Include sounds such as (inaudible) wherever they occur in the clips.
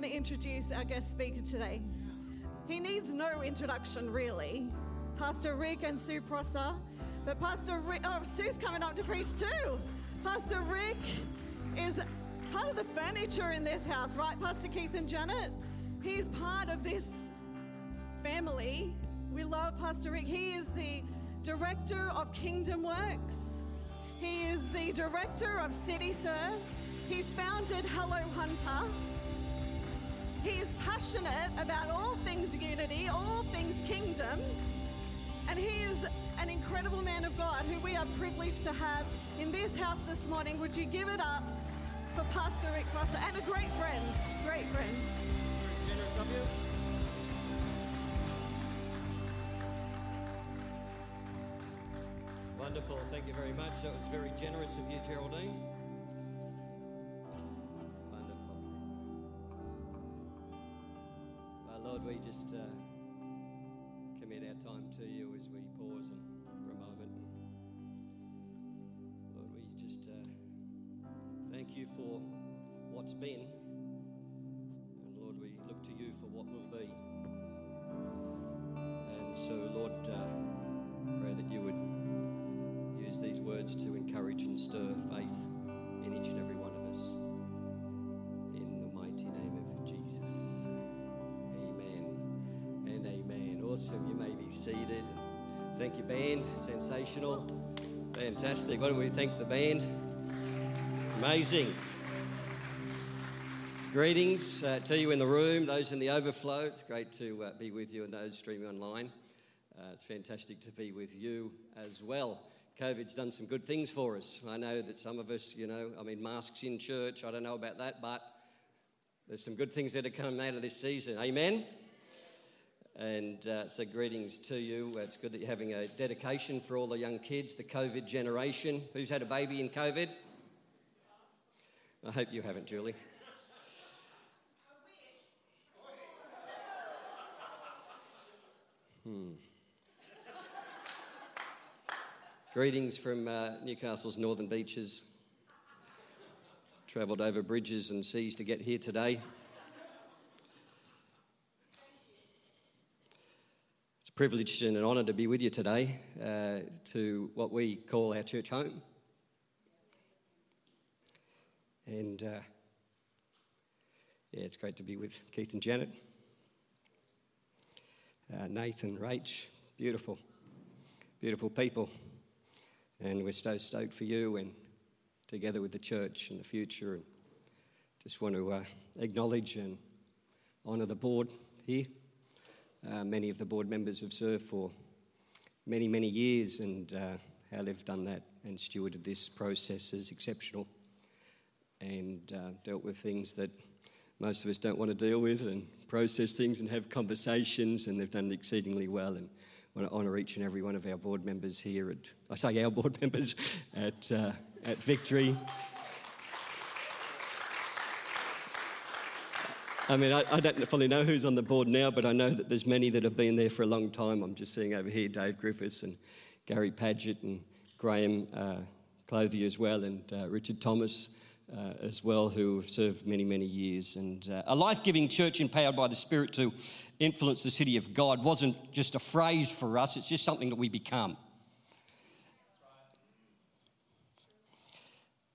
going to introduce our guest speaker today. He needs no introduction, really. Pastor Rick and Sue Prosser. But Pastor Rick, oh, Sue's coming up to preach too. Pastor Rick is part of the furniture in this house, right, Pastor Keith and Janet? He's part of this family. We love Pastor Rick. He is the director of Kingdom Works. He is the director of City Serve. He founded Hello Hunter. He is passionate about all things unity, all things kingdom. And he is an incredible man of God who we are privileged to have in this house this morning. Would you give it up for Pastor Rick Prosser and a great friend, great friend. Generous of you. Wonderful, thank you very much. That was very generous of you, Geraldine. Lord, we just uh, commit our time to you as we pause and for a moment. Lord, we just uh, thank you for what's been. And Lord, we look to you for what will be. And so, Lord, uh, pray that you would use these words to encourage and stir faith in each and Awesome. You may be seated. Thank you, band. Sensational. Fantastic. Why don't we thank the band? Amazing. Greetings uh, to you in the room, those in the overflow. It's great to uh, be with you and those streaming online. Uh, it's fantastic to be with you as well. COVID's done some good things for us. I know that some of us, you know, I mean, masks in church, I don't know about that, but there's some good things that are coming out of this season. Amen? And uh, so, greetings to you. It's good that you're having a dedication for all the young kids, the COVID generation. Who's had a baby in COVID? I hope you haven't, Julie. Hmm. Greetings from uh, Newcastle's northern beaches. Travelled over bridges and seas to get here today. It's a privilege and an honour to be with you today uh, to what we call our church home. And uh, yeah, it's great to be with Keith and Janet, uh, Nathan, Rach, beautiful, beautiful people. And we're so stoked for you and together with the church in the future. And just want to uh, acknowledge and honour the board here. Uh, many of the board members have served for many, many years, and uh, how they've done that and stewarded this process is exceptional and uh, dealt with things that most of us don't want to deal with and process things and have conversations, and they've done exceedingly well. And I want to honour each and every one of our board members here at, I say our board (laughs) members, at, uh, at Victory. I mean, I, I, don't fully know who's on the board now, but I know that there's many that have been there for a long time. I'm just seeing over here Dave Griffiths and Gary Paget and Graham uh, Clothier as well, and uh, Richard Thomas uh, as well, who have served many, many years. And uh, a life giving church empowered by the Spirit to influence the city of God wasn't just a phrase for us, it's just something that we become.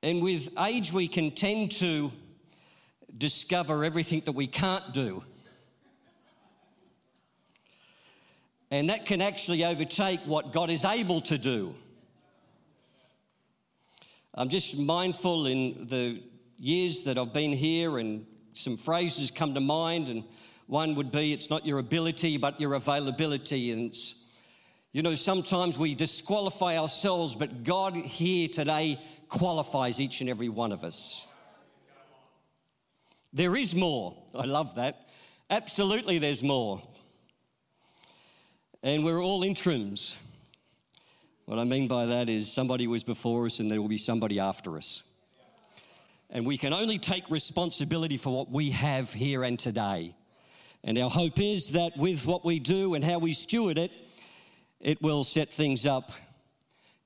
And with age, we can tend to discover everything that we can't do. And that can actually overtake what God is able to do. I'm just mindful in the years that I've been here, and some phrases come to mind. And one would be, it's not your ability, but your availability. And you know, sometimes we disqualify ourselves, but God here today qualifies each and every one of us. There is more. I love that. Absolutely, there's more. And we're all interims. What I mean by that is somebody was before us and there will be somebody after us. And we can only take responsibility for what we have here and today. And our hope is that with what we do and how we steward it, it will set things up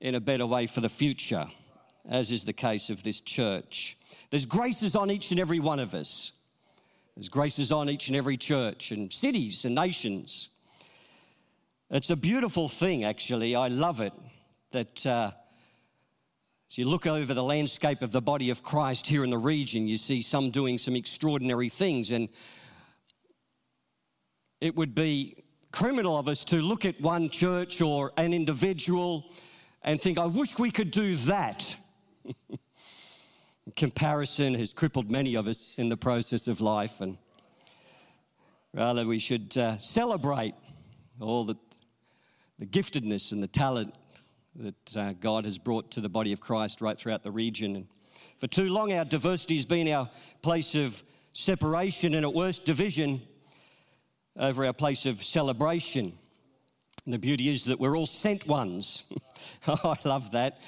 in a better way for the future, as is the case of this church. There's graces on each and every one of us. There's graces on each and every church and cities and nations. It's a beautiful thing, actually. I love it that uh, as you look over the landscape of the body of Christ here in the region, you see some doing some extraordinary things. And it would be criminal of us to look at one church or an individual and think, I wish we could do that. (laughs) Comparison has crippled many of us in the process of life, and rather we should uh, celebrate all the, the giftedness and the talent that uh, God has brought to the body of Christ right throughout the region. And for too long, our diversity has been our place of separation and at worst division over our place of celebration. And the beauty is that we're all sent ones. oh, (laughs) I love that.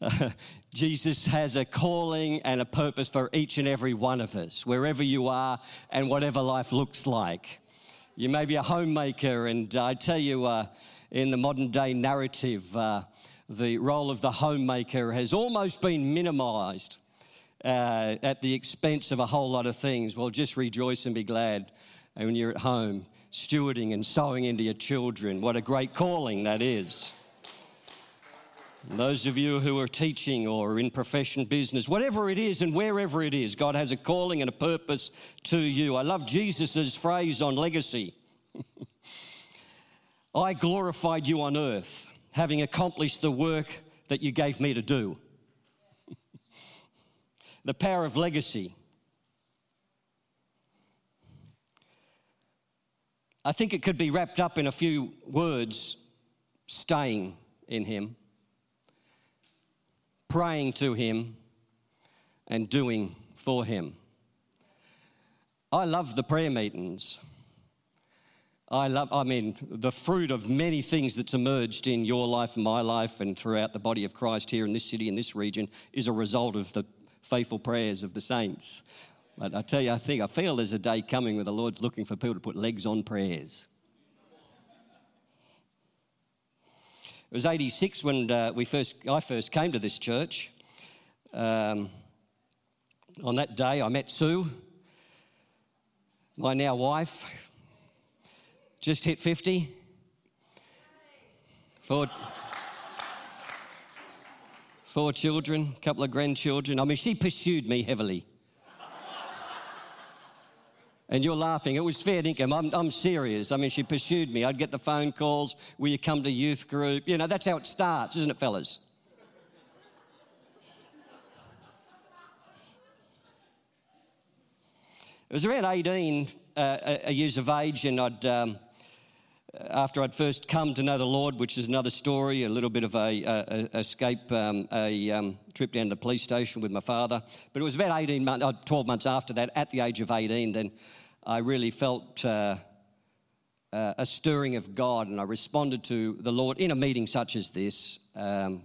Uh, (laughs) Jesus has a calling and a purpose for each and every one of us, wherever you are and whatever life looks like. You may be a homemaker, and I tell you, uh, in the modern day narrative, uh, the role of the homemaker has almost been minimized uh, at the expense of a whole lot of things. Well, just rejoice and be glad when you're at home, stewarding and sowing into your children. What a great calling that is. Those of you who are teaching or in profession business, whatever it is and wherever it is, God has a calling and a purpose to you. I love Jesus' phrase on legacy (laughs) I glorified you on earth, having accomplished the work that you gave me to do. (laughs) the power of legacy. I think it could be wrapped up in a few words staying in Him praying to Him, and doing for Him. I love the prayer meetings. I love, I mean, the fruit of many things that's emerged in your life my life and throughout the body of Christ here in this city, in this region, is a result of the faithful prayers of the saints. But I tell you, I think, I feel there's a day coming where the Lord's looking for people to put legs on prayers. It was 86 when uh, we first, I first came to this church. Um, on that day, I met Sue, my now wife, just hit 50. Four, four children, a couple of grandchildren. I mean, she pursued me heavily. And you're laughing. It was fair income. I'm, I'm serious. I mean, she pursued me. I'd get the phone calls. Will you come to youth group? You know, that's how it starts, isn't it, fellas? It was around 18 uh, years of age, and I'd, um, after I'd first come to know the Lord, which is another story, a little bit of a, a, a escape, um, a um, trip down to the police station with my father. But it was about 18 months, uh, 12 months after that, at the age of 18, then I really felt uh, uh, a stirring of God, and I responded to the Lord in a meeting such as this. Um,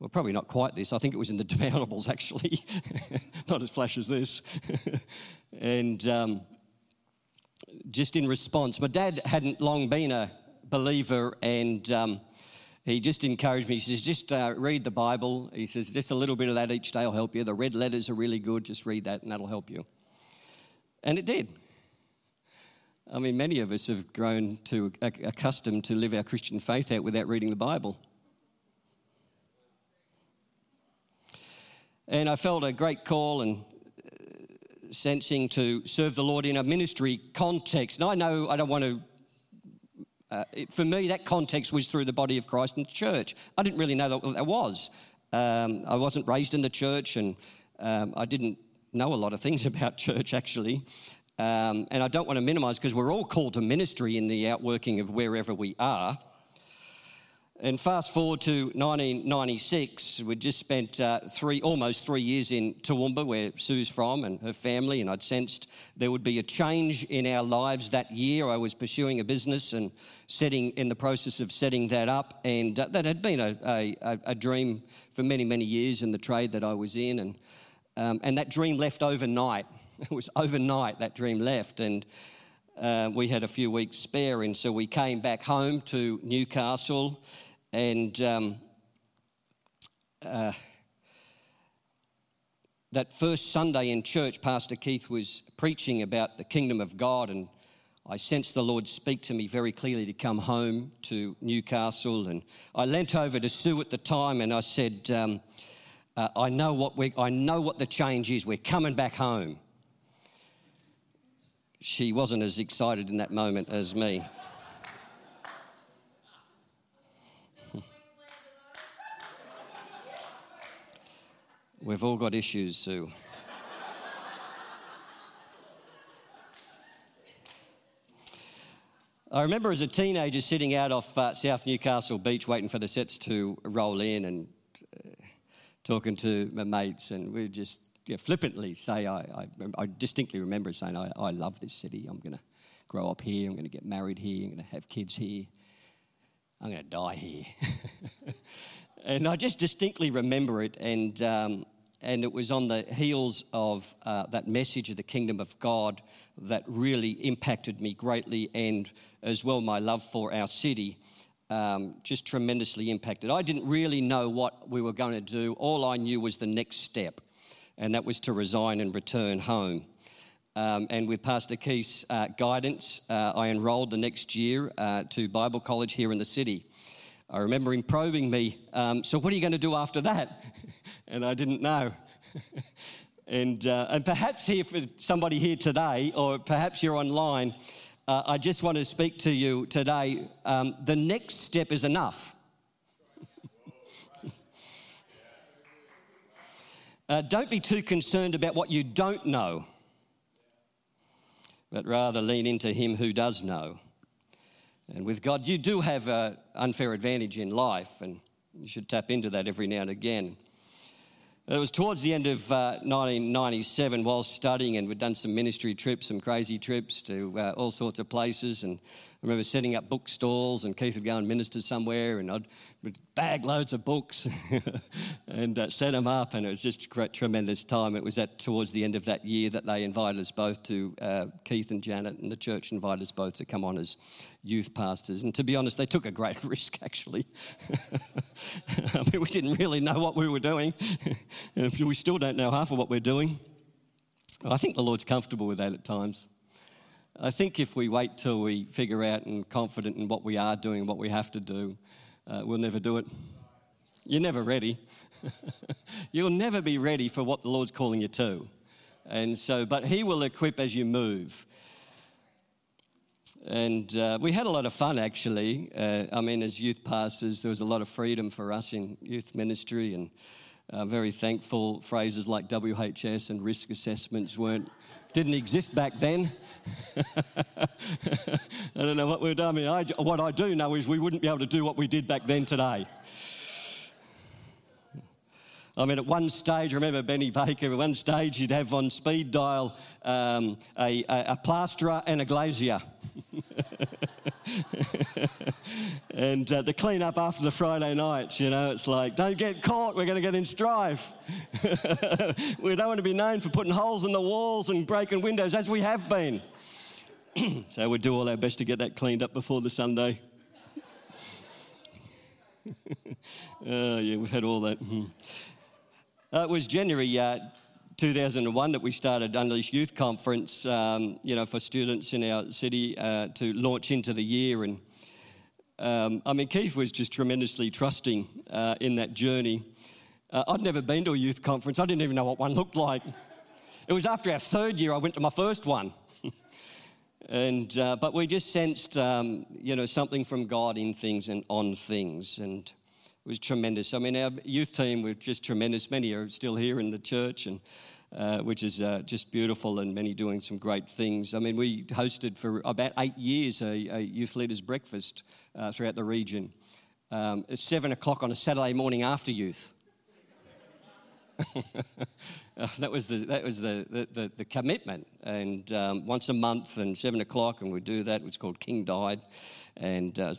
well, probably not quite this. I think it was in the (laughs) Demountable, actually, (laughs) not as flash as this. (laughs) and um, just in response, my dad hadn't long been a believer, and um, he just encouraged me. He says, just uh, read the Bible. He says, just a little bit of that each day will help you. The red letters are really good. Just read that, and that'll help you. And it did. I mean, many of us have grown to accustomed to live our Christian faith out without reading the Bible. And I felt a great call and uh, sensing to serve the Lord in a ministry context. And I know I don't want to. Uh, it, for me, that context was through the body of Christ and the church. I didn't really know that was. Um, I wasn't raised in the church, and um, I didn't know a lot of things (laughs) about church actually. Um, and I don't want to minimize because we're all called to ministry in the outworking of wherever we are. And fast forward to 1996, we'd just spent uh, three, almost three years in Toowoomba, where Sue's from and her family, and I'd sensed there would be a change in our lives that year. I was pursuing a business and setting in the process of setting that up, and uh, that had been a, a, a, dream for many, many years in the trade that I was in, and um, and that dream left overnight. (laughs) It was overnight that dream left, and uh, we had a few weeks spare, and so we came back home to Newcastle, and um, uh, that first Sunday in church, Pastor Keith was preaching about the kingdom of God, and I sensed the Lord speak to me very clearly to come home to Newcastle. And I leant over to Sue at the time and I said, um, uh, I, know what we, I know what the change is. We're coming back home. She wasn't as excited in that moment as me. (laughs) We've all got issues, Sue. I remember as a teenager sitting out off uh, South Newcastle Beach waiting for the sets to roll in and uh, talking to my mates, and we're just yeah, flippantly say, I, I, I, distinctly remember saying, I, I love this city. I'm going to grow up here. I'm going to get married here. I'm going to have kids here. I'm going to die here. (laughs) and I just distinctly remember it. And um, and it was on the heels of uh, that message of the kingdom of God that really impacted me greatly, and as well my love for our city. Um, just tremendously impacted. I didn't really know what we were going to do. All I knew was the next step, and that was to resign and return home. Um, and with Pastor Keith's uh, guidance, uh, I enrolled the next year uh, to Bible college here in the city. I remember him probing me, um, So, what are you going to do after that? (laughs) and I didn't know. (laughs) and, uh, and perhaps here for somebody here today, or perhaps you're online, uh, I just want to speak to you today. Um, the next step is enough. Uh, don't be too concerned about what you don't know, but rather lean into Him who does know. And with God, you do have an unfair advantage in life, and you should tap into that every now and again. It was towards the end of uh, 1997 while studying, and we'd done some ministry trips, some crazy trips to uh, all sorts of places. And I remember setting up bookstores, and Keith would go and minister somewhere, and I'd bag loads of books (laughs) and uh, set them up. And it was just a great, tremendous time. It was at towards the end of that year that they invited us both to, uh, Keith and Janet, and the church invited us both to come on as youth pastors. And to be honest, they took a great (laughs) risk, actually. (laughs) I mean, we didn't really know what we were doing. we still don't know half of what we're doing. I think the Lord's comfortable with that at times. I think if we wait till we figure out and confident in what we are doing, what we have to do, uh, we'll never do it. You're never ready. (laughs) You'll never be ready for what the Lord's calling you to. And so, but He will equip as you move. And uh, we had a lot of fun, actually. Uh, I mean, as youth pastors, there was a lot of freedom for us in youth ministry, and uh, very thankful. Phrases like WHS and risk assessments weren't didn't exist back then. (laughs) I don't know what we are doing. I mean, I, what I do know is we wouldn't be able to do what we did back then today. I mean, at one stage, remember Benny Baker, at one stage, he'd have on speed dial um, a, a, a plasterer and a glazier. (laughs) (laughs) and uh, the clean up after the Friday nights, you know, it's like, don't get caught, we're going to get in strife. (laughs) we don't want to be known for putting holes in the walls and breaking windows as we have been. (clears throat) so we do all our best to get that cleaned up before the Sunday. uh, (laughs) yeah, we've had all that. Mm. Uh, it was January uh, 2001 that we started Unleash Youth Conference, um, you know, for students in our city uh, to launch into the year. And um, I mean, Keith was just tremendously trusting uh, in that journey. Uh, I'd never been to a youth conference. I didn't even know what one looked like. It was after our third year I went to my first one. (laughs) and uh, but we just sensed, um, you know, something from God in things and on things, and was tremendous. I mean, our youth team were just tremendous. Many are still here in the church, and uh, which is uh, just beautiful, and many doing some great things. I mean, we hosted for about eight years a, a youth leaders breakfast uh, throughout the region. Um, at seven o'clock on a Saturday morning after youth. (laughs) that was the that was the the, the, the commitment, and um, once a month and seven o'clock, and we do that. It's called King Died, and uh,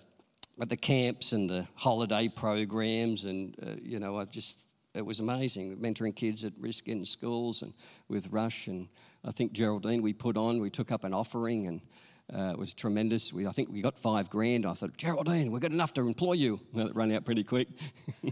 at the camps and the holiday programs, and uh, you know, I just it was amazing mentoring kids at risk in schools and with Rush and I think Geraldine we put on. We took up an offering and. Uh, it was tremendous. We, I think we got five grand. I thought, Geraldine, we've got enough to employ you. (laughs) Well, it ran out pretty quick. (laughs)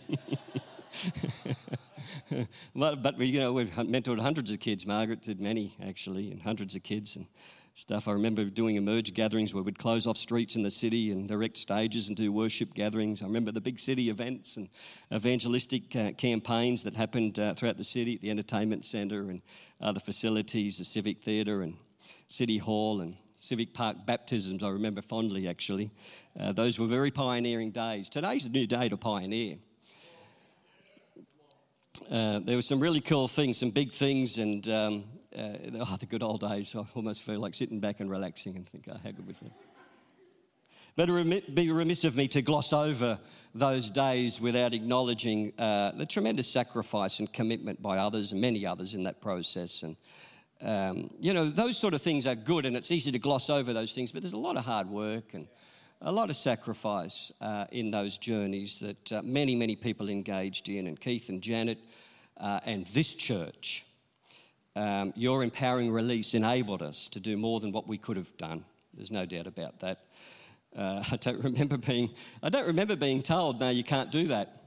but, but, you know, we've mentored hundreds of kids. Margaret did many, actually, and hundreds of kids and stuff. I remember doing emerge gatherings where we'd close off streets in the city and direct stages and do worship gatherings. I remember the big city events and evangelistic uh, campaigns that happened uh, throughout the city, at the entertainment centre and other facilities, the civic theatre and city hall and civic park baptisms. I remember fondly, actually. Uh, those were very pioneering days. Today's a new day to pioneer. Uh, there were some really cool things, some big things, and um, uh, oh, the good old days. I almost feel like sitting back and relaxing and think, oh, how good was that? But it be remiss of me to gloss over those days without acknowledging uh, the tremendous sacrifice and commitment by others and many others in that process. And, um, you know, those sort of things are good and it's easy to gloss over those things, but there's a lot of hard work and a lot of sacrifice uh, in those journeys that uh, many, many people engaged in. And Keith and Janet uh, and this church, um, your empowering release enabled us to do more than what we could have done. There's no doubt about that. Uh, (laughs) I don't remember being, I don't remember being told, no, you can't do that.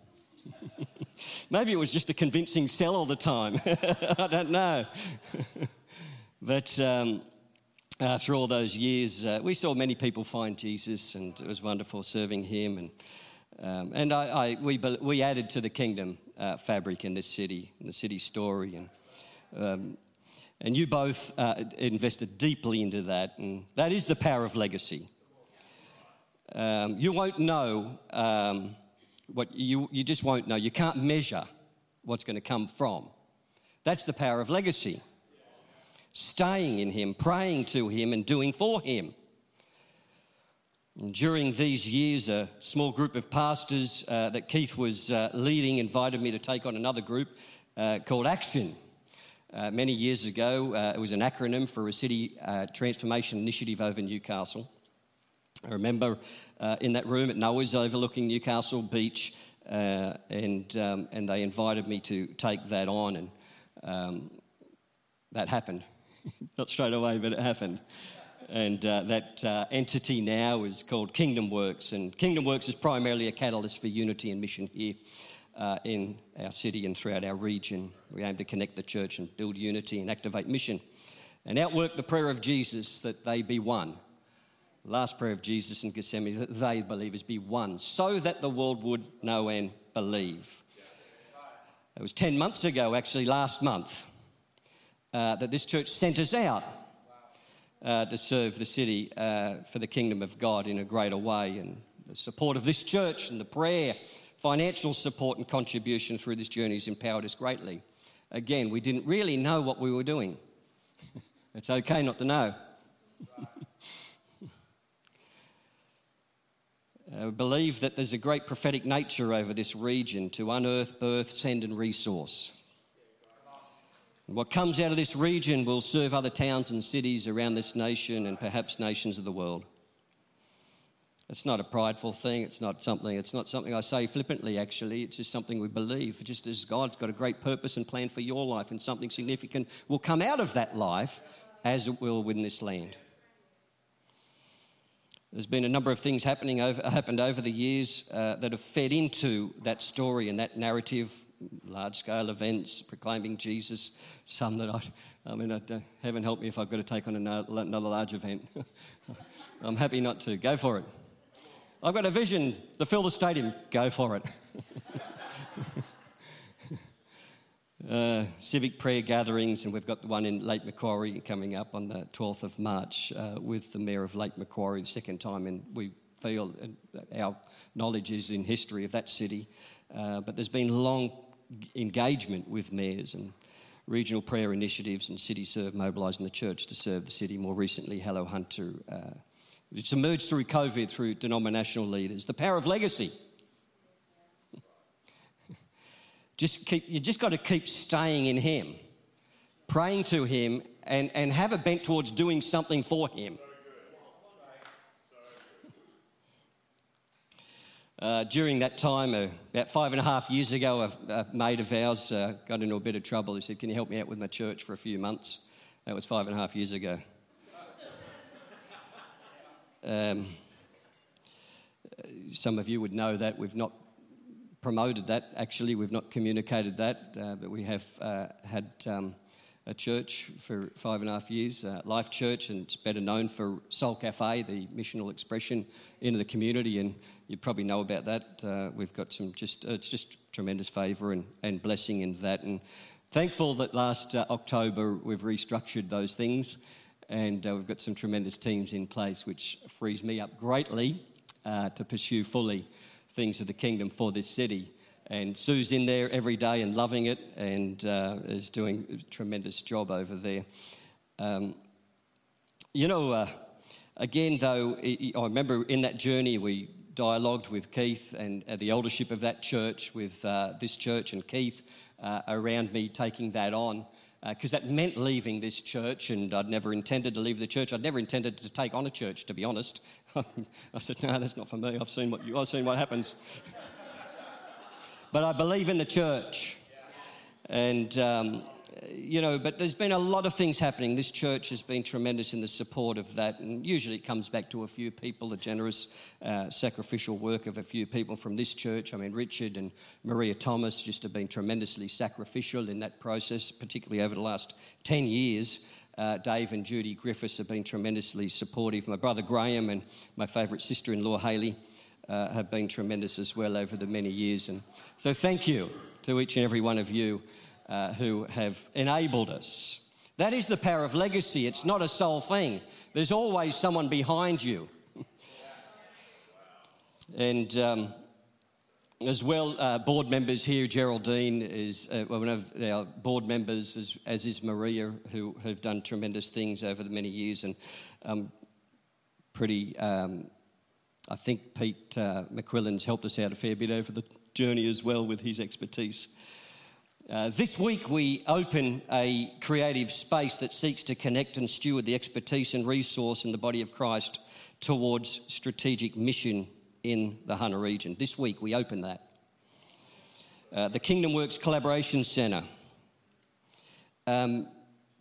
(laughs) Maybe it was just a convincing sell all the time. (laughs) I don't know. but um, uh, through all those years, uh, we saw many people find Jesus, and it was wonderful serving Him. And um, and I, I, we, we added to the kingdom uh, fabric in this city, in the city story, and um, and you both uh, invested deeply into that, and that is the power of legacy. Um, you won't know um, what you you just won't know. You can't measure what's going to come from. That's the power of legacy staying in Him, praying to Him, and doing for Him. And during these years, a small group of pastors uh, that Keith was uh, leading invited me to take on another group uh, called Action. Uh, many years ago, uh, it was an acronym for a city uh, transformation initiative over Newcastle. I remember in that room at Noah's overlooking Newcastle Beach, and, um, and they invited me to take that on, and um, that happened. (laughs) Not straight away, but it happened. And uh, that uh, entity now is called Kingdom Works. And Kingdom Works is primarily a catalyst for unity and mission here uh, in our city and throughout our region. We aim to connect the church and build unity and activate mission and outwork the prayer of Jesus that they be one. last prayer of Jesus in Gethsemane, that they, believers, be one, so that the world would know and believe. It was 10 months ago, actually, last month uh, that this church sent us out uh, to serve the city uh, for the kingdom of God in a greater way. And the support of this church and the prayer, financial support and contribution through this journey has empowered us greatly. Again, we didn't really know what we were doing. (laughs) it's okay not to know. I (laughs) uh, believe that there's a great prophetic nature over this region to unearth, birth, send, and resource. What comes out of this region will serve other towns and cities around this nation and perhaps nations of the world. It's not a prideful thing. It's not something. It's not something I say flippantly. Actually, it's just something we believe. Just as God's got a great purpose and plan for your life, and something significant will come out of that life, as it will within this land. There's been a number of things happening over, happened over the years uh, that have fed into that story and that narrative large scale events proclaiming Jesus, some that I, I mean, I heaven help me if I've got to take on another, another large event. (laughs) I'm happy not to. Go for it. I've got a vision to fill the stadium. Go for it. (laughs) uh, civic prayer gatherings, and we've got the one in Lake Macquarie coming up on the 12th of March uh, with the Mayor of Lake Macquarie, the second time, and we feel our knowledge is in history of that city. Uh, but there's been long engagement with mayors and regional prayer initiatives and City Serve mobilising the church to serve the city. More recently, Hello Hunter. Uh, it's emerged through COVID through denominational leaders. The power of legacy. (laughs) just keep, you just got to keep staying in Him, praying to Him, and, and have a bent towards doing something for Him. Uh, during that time, uh, about five and a half years ago, a, a mate of ours uh, got into a bit of trouble. He said, Can you help me out with my church for a few months? That was five and a half years ago. Um, some of you would know that we've not promoted that. Actually, we've not communicated that, uh, but we have uh, had um, a church for five and a half years, uh, Life Church, and it's better known for Soul Cafe, the missional expression into the community. And you probably know about that. Uh, we've got some just it's just tremendous favour and, and blessing in that. And thankful that last October we've restructured those things and uh, we've got some tremendous teams in place, which frees me up greatly uh, to pursue fully things of the kingdom for this city. And Sue's in there every day and loving it and uh, is doing a tremendous job over there. Um, you know, uh, again, though, I remember in that journey we dialogued with Keith and the eldership of that church, with uh, this church and Keith uh, around me taking that on because uh, that meant leaving this church, and I'd never intended to leave the church. I'd never intended to take on a church, to be honest. (laughs) I said, "No, that's not for me. I've seen what you, I've seen what happens." (laughs) but I believe in the church, and um, you know, but there's been a lot of things happening. This church has been tremendous in the support of that, and usually it comes back to a few people, the generous, uh, sacrificial work of a few people from this church. I mean, Richard and Maria Thomas just have been tremendously sacrificial in that process, particularly over the last 10 years. Uh, Dave and Judy Griffiths have been tremendously supportive. My brother Graham and my favourite sister in law, Haley, uh, have been tremendous as well over the many years. And so, thank you to each and every one of you uh, who have enabled us. That is the power of legacy. It's not a sole thing, there's always someone behind you. and um, as well, uh, board members here, Geraldine is uh, one of our board members, as, as, is Maria, who have done tremendous things over the many years. And um, pretty, um, I think Pete uh, McQuillan's helped us out a fair bit over the journey as well with his expertise. Uh, this week, we open a creative space that seeks to connect and steward the expertise and resource in the body of Christ towards strategic mission in the Hunter region. This week, we open that. Uh, the Kingdom Works Collaboration Centre. Um,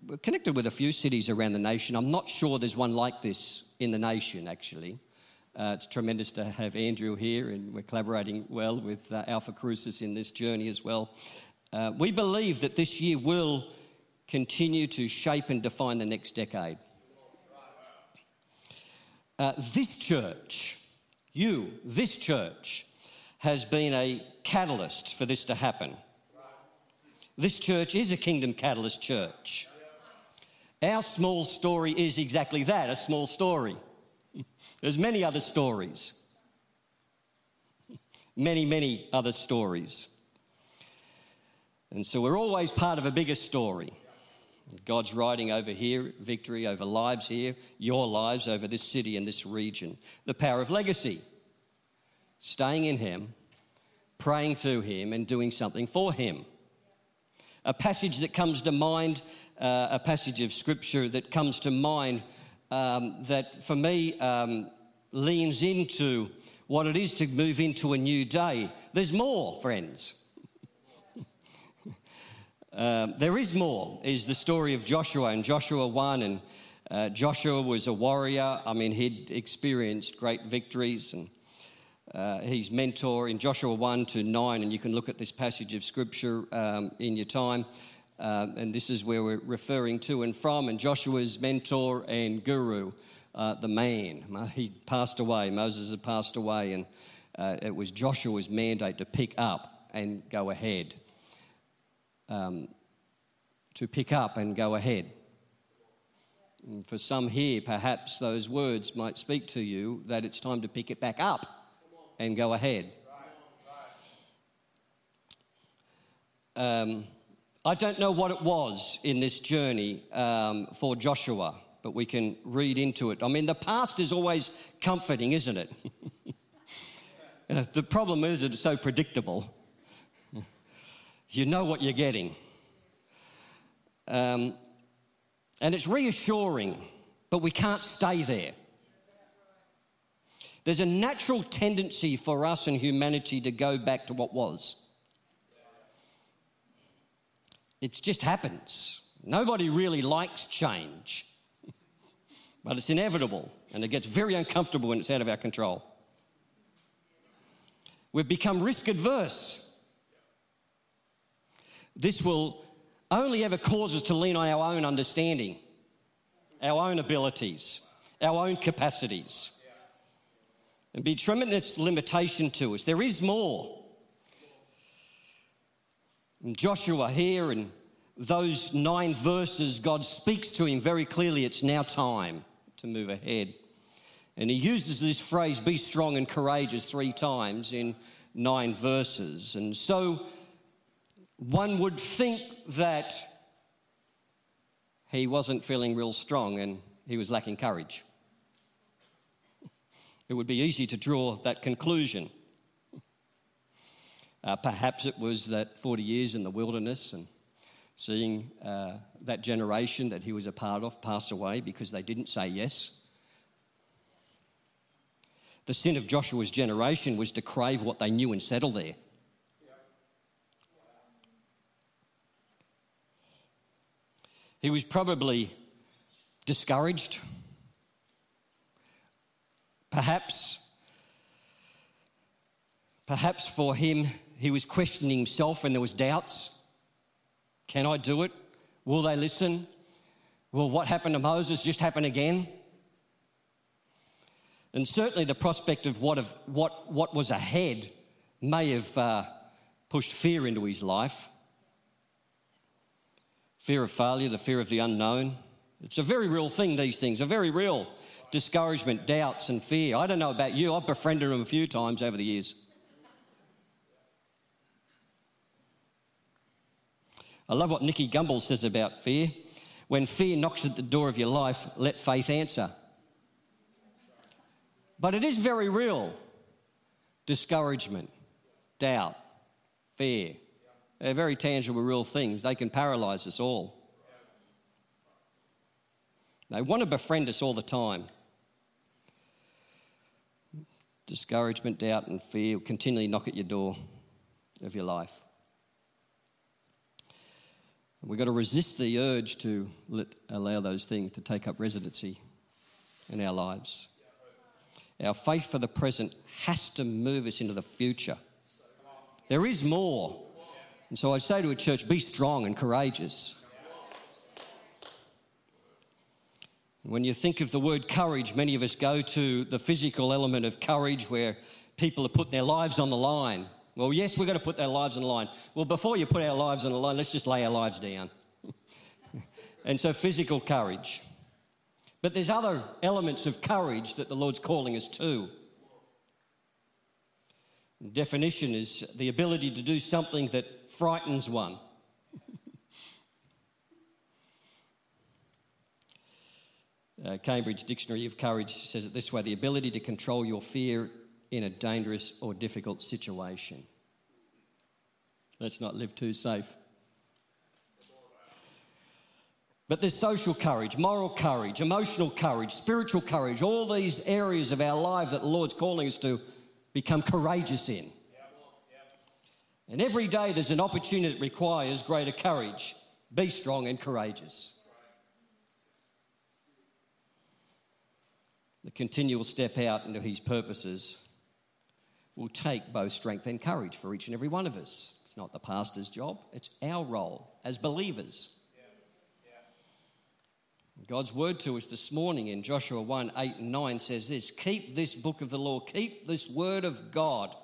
we're connected with a few cities around the nation. I'm not sure there's one like this in the nation, actually. Uh, it's tremendous to have Andrew here, and we're collaborating well with uh, Alpha Crucis in this journey as well. Uh, we believe that this year will continue to shape and define the next decade. Uh, this church, you, this church, has been a catalyst for this to happen. This church is a kingdom catalyst church. Our small story is exactly that a small story. There's many other stories. Many, many other stories. And so we're always part of a bigger story. God's writing over here, victory over lives here, your lives over this city and this region. The power of legacy, staying in Him, praying to Him, and doing something for Him. A passage that comes to mind, uh, a passage of Scripture that comes to mind um, that for me um, leans into what it is to move into a new day. There's more, friends. Um, there is more, is the story of Joshua and Joshua 1. And uh, Joshua was a warrior. I mean, he'd experienced great victories. And uh, his mentor in Joshua 1 to 9, and you can look at this passage of scripture um, in your time. Uh, and this is where we're referring to and from. And Joshua's mentor and guru, uh, the man, he passed away. Moses had passed away, and uh, it was Joshua's mandate to pick up and go ahead um, to pick up and go ahead. And for some here, perhaps those words might speak to you that it's time to pick it back up and go ahead. Um, I don't know what it was in this journey um, for Joshua, but we can read into it. I mean, the past is always comforting, isn't it? (laughs) the problem is it's so predictable. You know what you're getting. Um, and it's reassuring, but we can't stay there. There's a natural tendency for us and humanity to go back to what was. It just happens. Nobody really likes change, but it's inevitable and it gets very uncomfortable when it's out of our control. We've become risk adverse. This will only ever cause us to lean on our own understanding, our own abilities, our own capacities, and be tremendous limitation to us. There is more. And Joshua here and those nine verses, God speaks to him very clearly it's now time to move ahead. And he uses this phrase, be strong and courageous, three times in nine verses. And so one would think that he wasn't feeling real strong and he was lacking courage. It would be easy to draw that conclusion. Uh, perhaps it was that 40 years in the wilderness and seeing uh, that generation that he was a part of pass away because they didn't say yes. The sin of Joshua's generation was to crave what they knew and settle there. He was probably discouraged. Perhaps, perhaps for him, he was questioning himself and there was doubts. Can I do it? Will they listen? Will what happened to Moses just happen again? And certainly the prospect of what, of, what, what was ahead may have uh, pushed fear into his life. Fear of failure, the fear of the unknown. It's a very real thing, these things are very real. Discouragement, doubts, and fear. I don't know about you, I've befriended them a few times over the years. I love what Nicky Gumbel says about fear. When fear knocks at the door of your life, let faith answer. But it is very real discouragement, doubt, fear. They're very tangible, real things. They can paralyze us all. They want to befriend us all the time. Discouragement, doubt, and fear will continually knock at your door of your life. We've got to resist the urge to let, allow those things to take up residency in our lives. Our faith for the present has to move us into the future. There is more. And so I say to a church be strong and courageous. When you think of the word courage, many of us go to the physical element of courage where people are putting their lives on the line. Well, yes, we're going to put their lives on the line. Well, before you put our lives on the line, let's just lay our lives down. (laughs) and so, physical courage. But there's other elements of courage that the Lord's calling us to. Definition is the ability to do something that frightens one. uh, Cambridge Dictionary of Courage says it this way the ability to control your fear in a dangerous or difficult situation. Let's not live too safe. But there's social courage, moral courage, emotional courage, spiritual courage, all these areas of our life that the Lord's calling us to become courageous in. And every day there's an opportunity that requires greater courage. Be strong and courageous. The continual step out into His purposes will take both strength and courage for each and every one of us. It's not the pastor's job, it's our role as believers God's word to us this morning in Joshua 1 8 and 9 says this Keep this book of the law, keep this word of God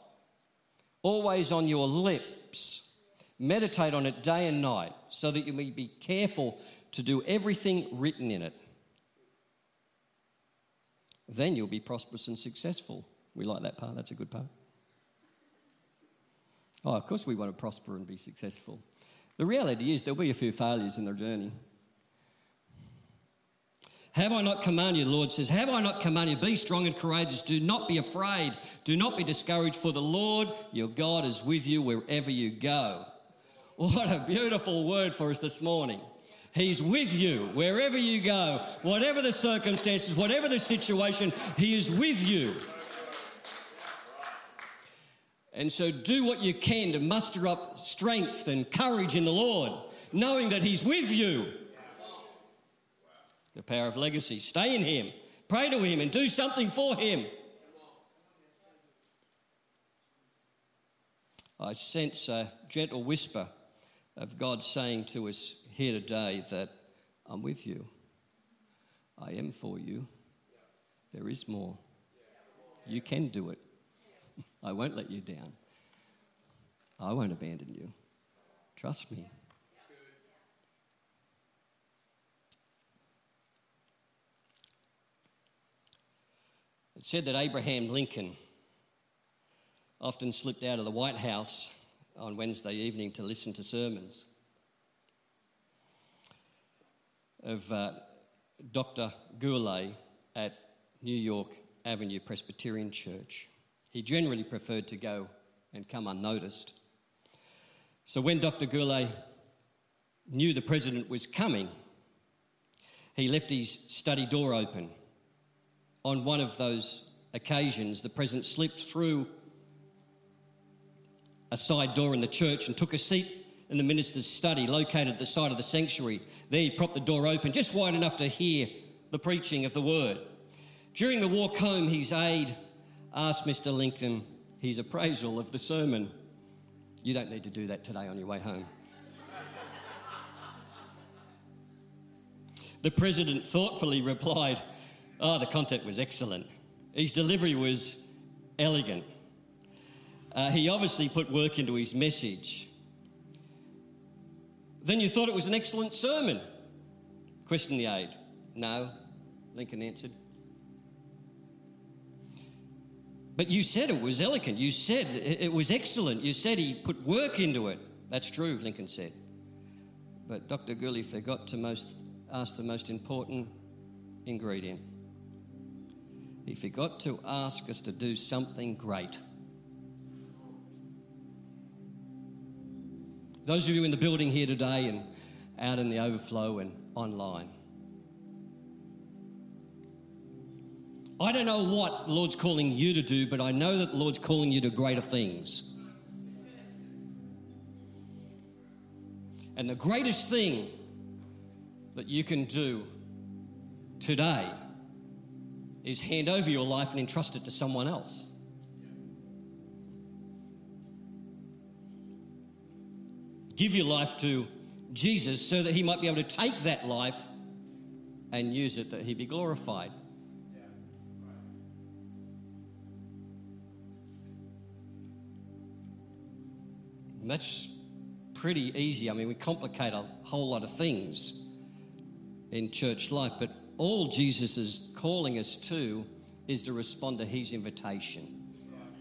always on your lips. Meditate on it day and night so that you may be careful to do everything written in it. Then you'll be prosperous and successful. We like that part, that's a good part. Oh, of course, we want to prosper and be successful. The reality is, there'll be a few failures in the journey. Have I not commanded you, the Lord says, Have I not commanded you, be strong and courageous, do not be afraid, do not be discouraged, for the Lord your God is with you wherever you go. What a beautiful word for us this morning. He's with you wherever you go, whatever the circumstances, whatever the situation, He is with you. And so do what you can to muster up strength and courage in the Lord, knowing that He's with you the power of legacy. Stay in Him, pray to Him, and do something for Him. I sense a gentle whisper of God saying to us here today that I'm with you. I am for you. There is more. You can do it. I won't let you down. I won't abandon you. Trust me. It said that Abraham Lincoln often slipped out of the White House on Wednesday evening to listen to sermons of uh, Dr. Gurley at New York Avenue Presbyterian Church. He generally preferred to go and come unnoticed. So when Dr. Gurley knew the president was coming, he left his study door open. On one of those occasions, the president slipped through a side door in the church and took a seat in the minister's study located at the side of the sanctuary. There he propped the door open just wide enough to hear the preaching of the word. During the walk home, his aide asked Mr. Lincoln his appraisal of the sermon. You don't need to do that today on your way home. the president thoughtfully replied, Oh, the content was excellent. His delivery was elegant. Uh, he obviously put work into his message. Then you thought it was an excellent sermon? Questioned the aide. No, Lincoln answered. But you said it was elegant. You said it was excellent. You said he put work into it. That's true, Lincoln said. But Dr. Gurley forgot to most, ask the most important ingredient. He forgot to ask us to do something great. Those of you in the building here today and out in the overflow and online. I don't know what the Lord's calling you to do, but I know that the Lord's calling you to greater things. And the greatest thing that you can do today is hand over your life and entrust it to someone else. give your life to Jesus so that he might be able to take that life and use it that he be glorified. That's pretty easy. I mean, we complicate a whole lot of things in church life, but all Jesus is calling us to is to respond to his invitation.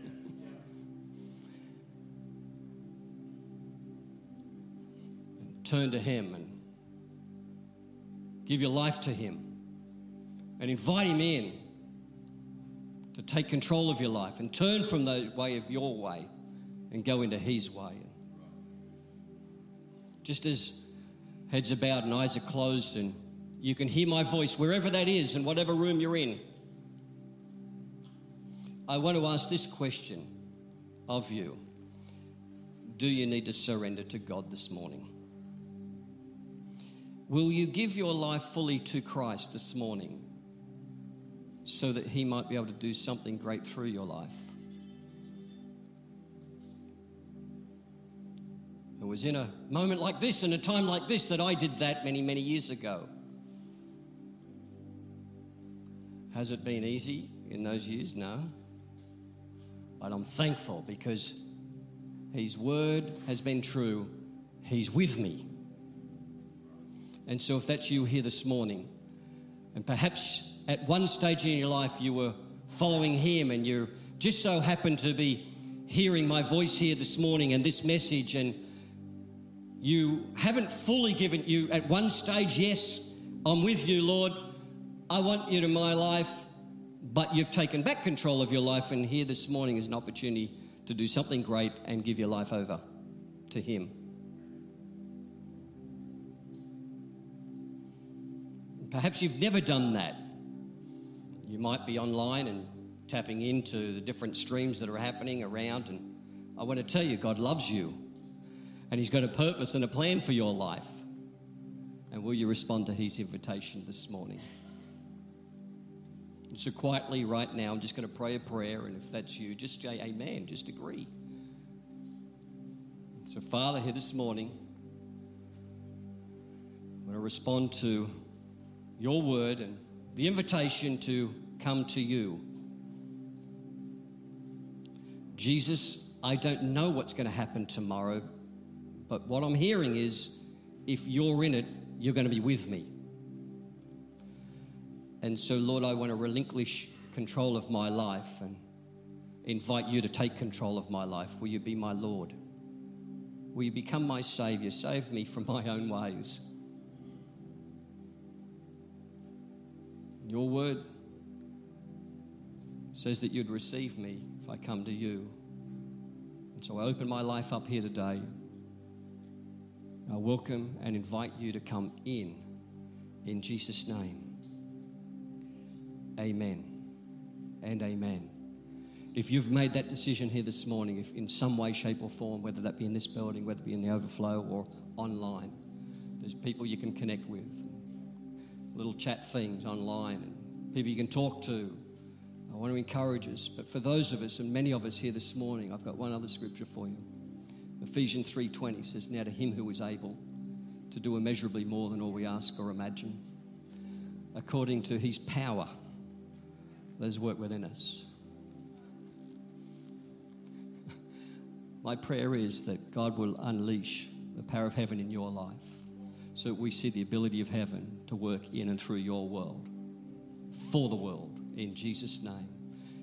(laughs) turn to Him and give your life to Him and invite Him in to take control of your life and turn from the way of your way and go into His way. Just as heads are bowed and eyes are closed, and you can hear my voice wherever that is and whatever room you're in. I want to ask this question of you Do you need to surrender to God this morning? Will you give your life fully to Christ this morning so that He might be able to do something great through your life? It was in a moment like this, in a time like this, that I did that many, many years ago. Has it been easy in those years? No. But I'm thankful because His word has been true. He's with me. And so, if that's you here this morning, and perhaps at one stage in your life you were following Him and you just so happened to be hearing my voice here this morning and this message, and you haven't fully given you at one stage, yes, I'm with you, Lord, I want you to my life, but you've taken back control of your life, and here this morning is an opportunity to do something great and give your life over to Him. Perhaps you've never done that. You might be online and tapping into the different streams that are happening around. And I want to tell you, God loves you. And He's got a purpose and a plan for your life. And will you respond to His invitation this morning? So, quietly, right now, I'm just going to pray a prayer. And if that's you, just say amen, just agree. So, Father, here this morning, I'm going to respond to your word and the invitation to come to you. Jesus, I don't know what's going to happen tomorrow, but what I'm hearing is if you're in it, you're going to be with me. And so, Lord, I want to relinquish control of my life and invite you to take control of my life. Will you be my Lord? Will you become my Savior? Save me from my own ways. Your word says that you'd receive me if I come to you. And so I open my life up here today. I welcome and invite you to come in. In Jesus' name. Amen and amen. If you've made that decision here this morning, if in some way, shape, or form, whether that be in this building, whether it be in the overflow or online, there's people you can connect with, little chat things online, and people you can talk to. I want to encourage us. But for those of us, and many of us here this morning, I've got one other scripture for you. Ephesians 3:20 says, "Now to him who is able to do immeasurably more than all we ask or imagine, according to his power that is work within us." My prayer is that God will unleash the power of heaven in your life so that we see the ability of heaven to work in and through your world, for the world, in Jesus' name.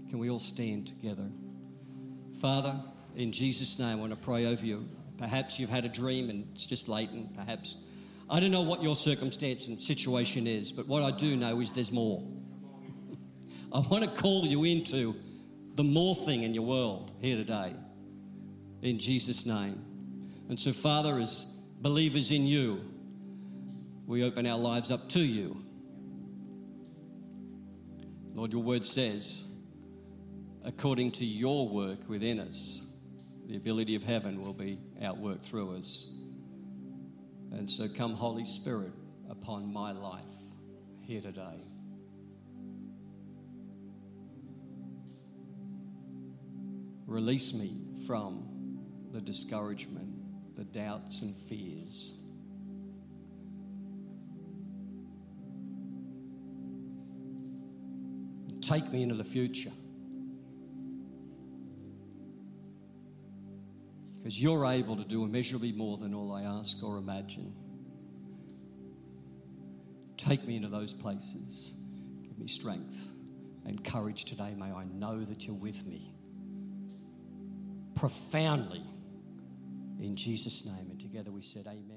Can we all stand together? Father, in Jesus' name, I want to pray over you. Perhaps you've had a dream and it's just latent. Perhaps I don't know what your circumstance and situation is, but what I do know is there's more. I want to call you into the more thing in your world here today in Jesus' name. And so, Father, as believers in you, we open our lives up to you. Lord, your word says, according to your work within us, the ability of heaven will be outworked through us. And so, come, Holy Spirit, upon my life here today. Release me from the discouragement, the doubts and fears. Take me into the future. Because you're able to do immeasurably more than all I ask or imagine. Take me into those places. Give me strength and courage today. May I know that you're with me profoundly in Jesus' name. And together we said, Amen.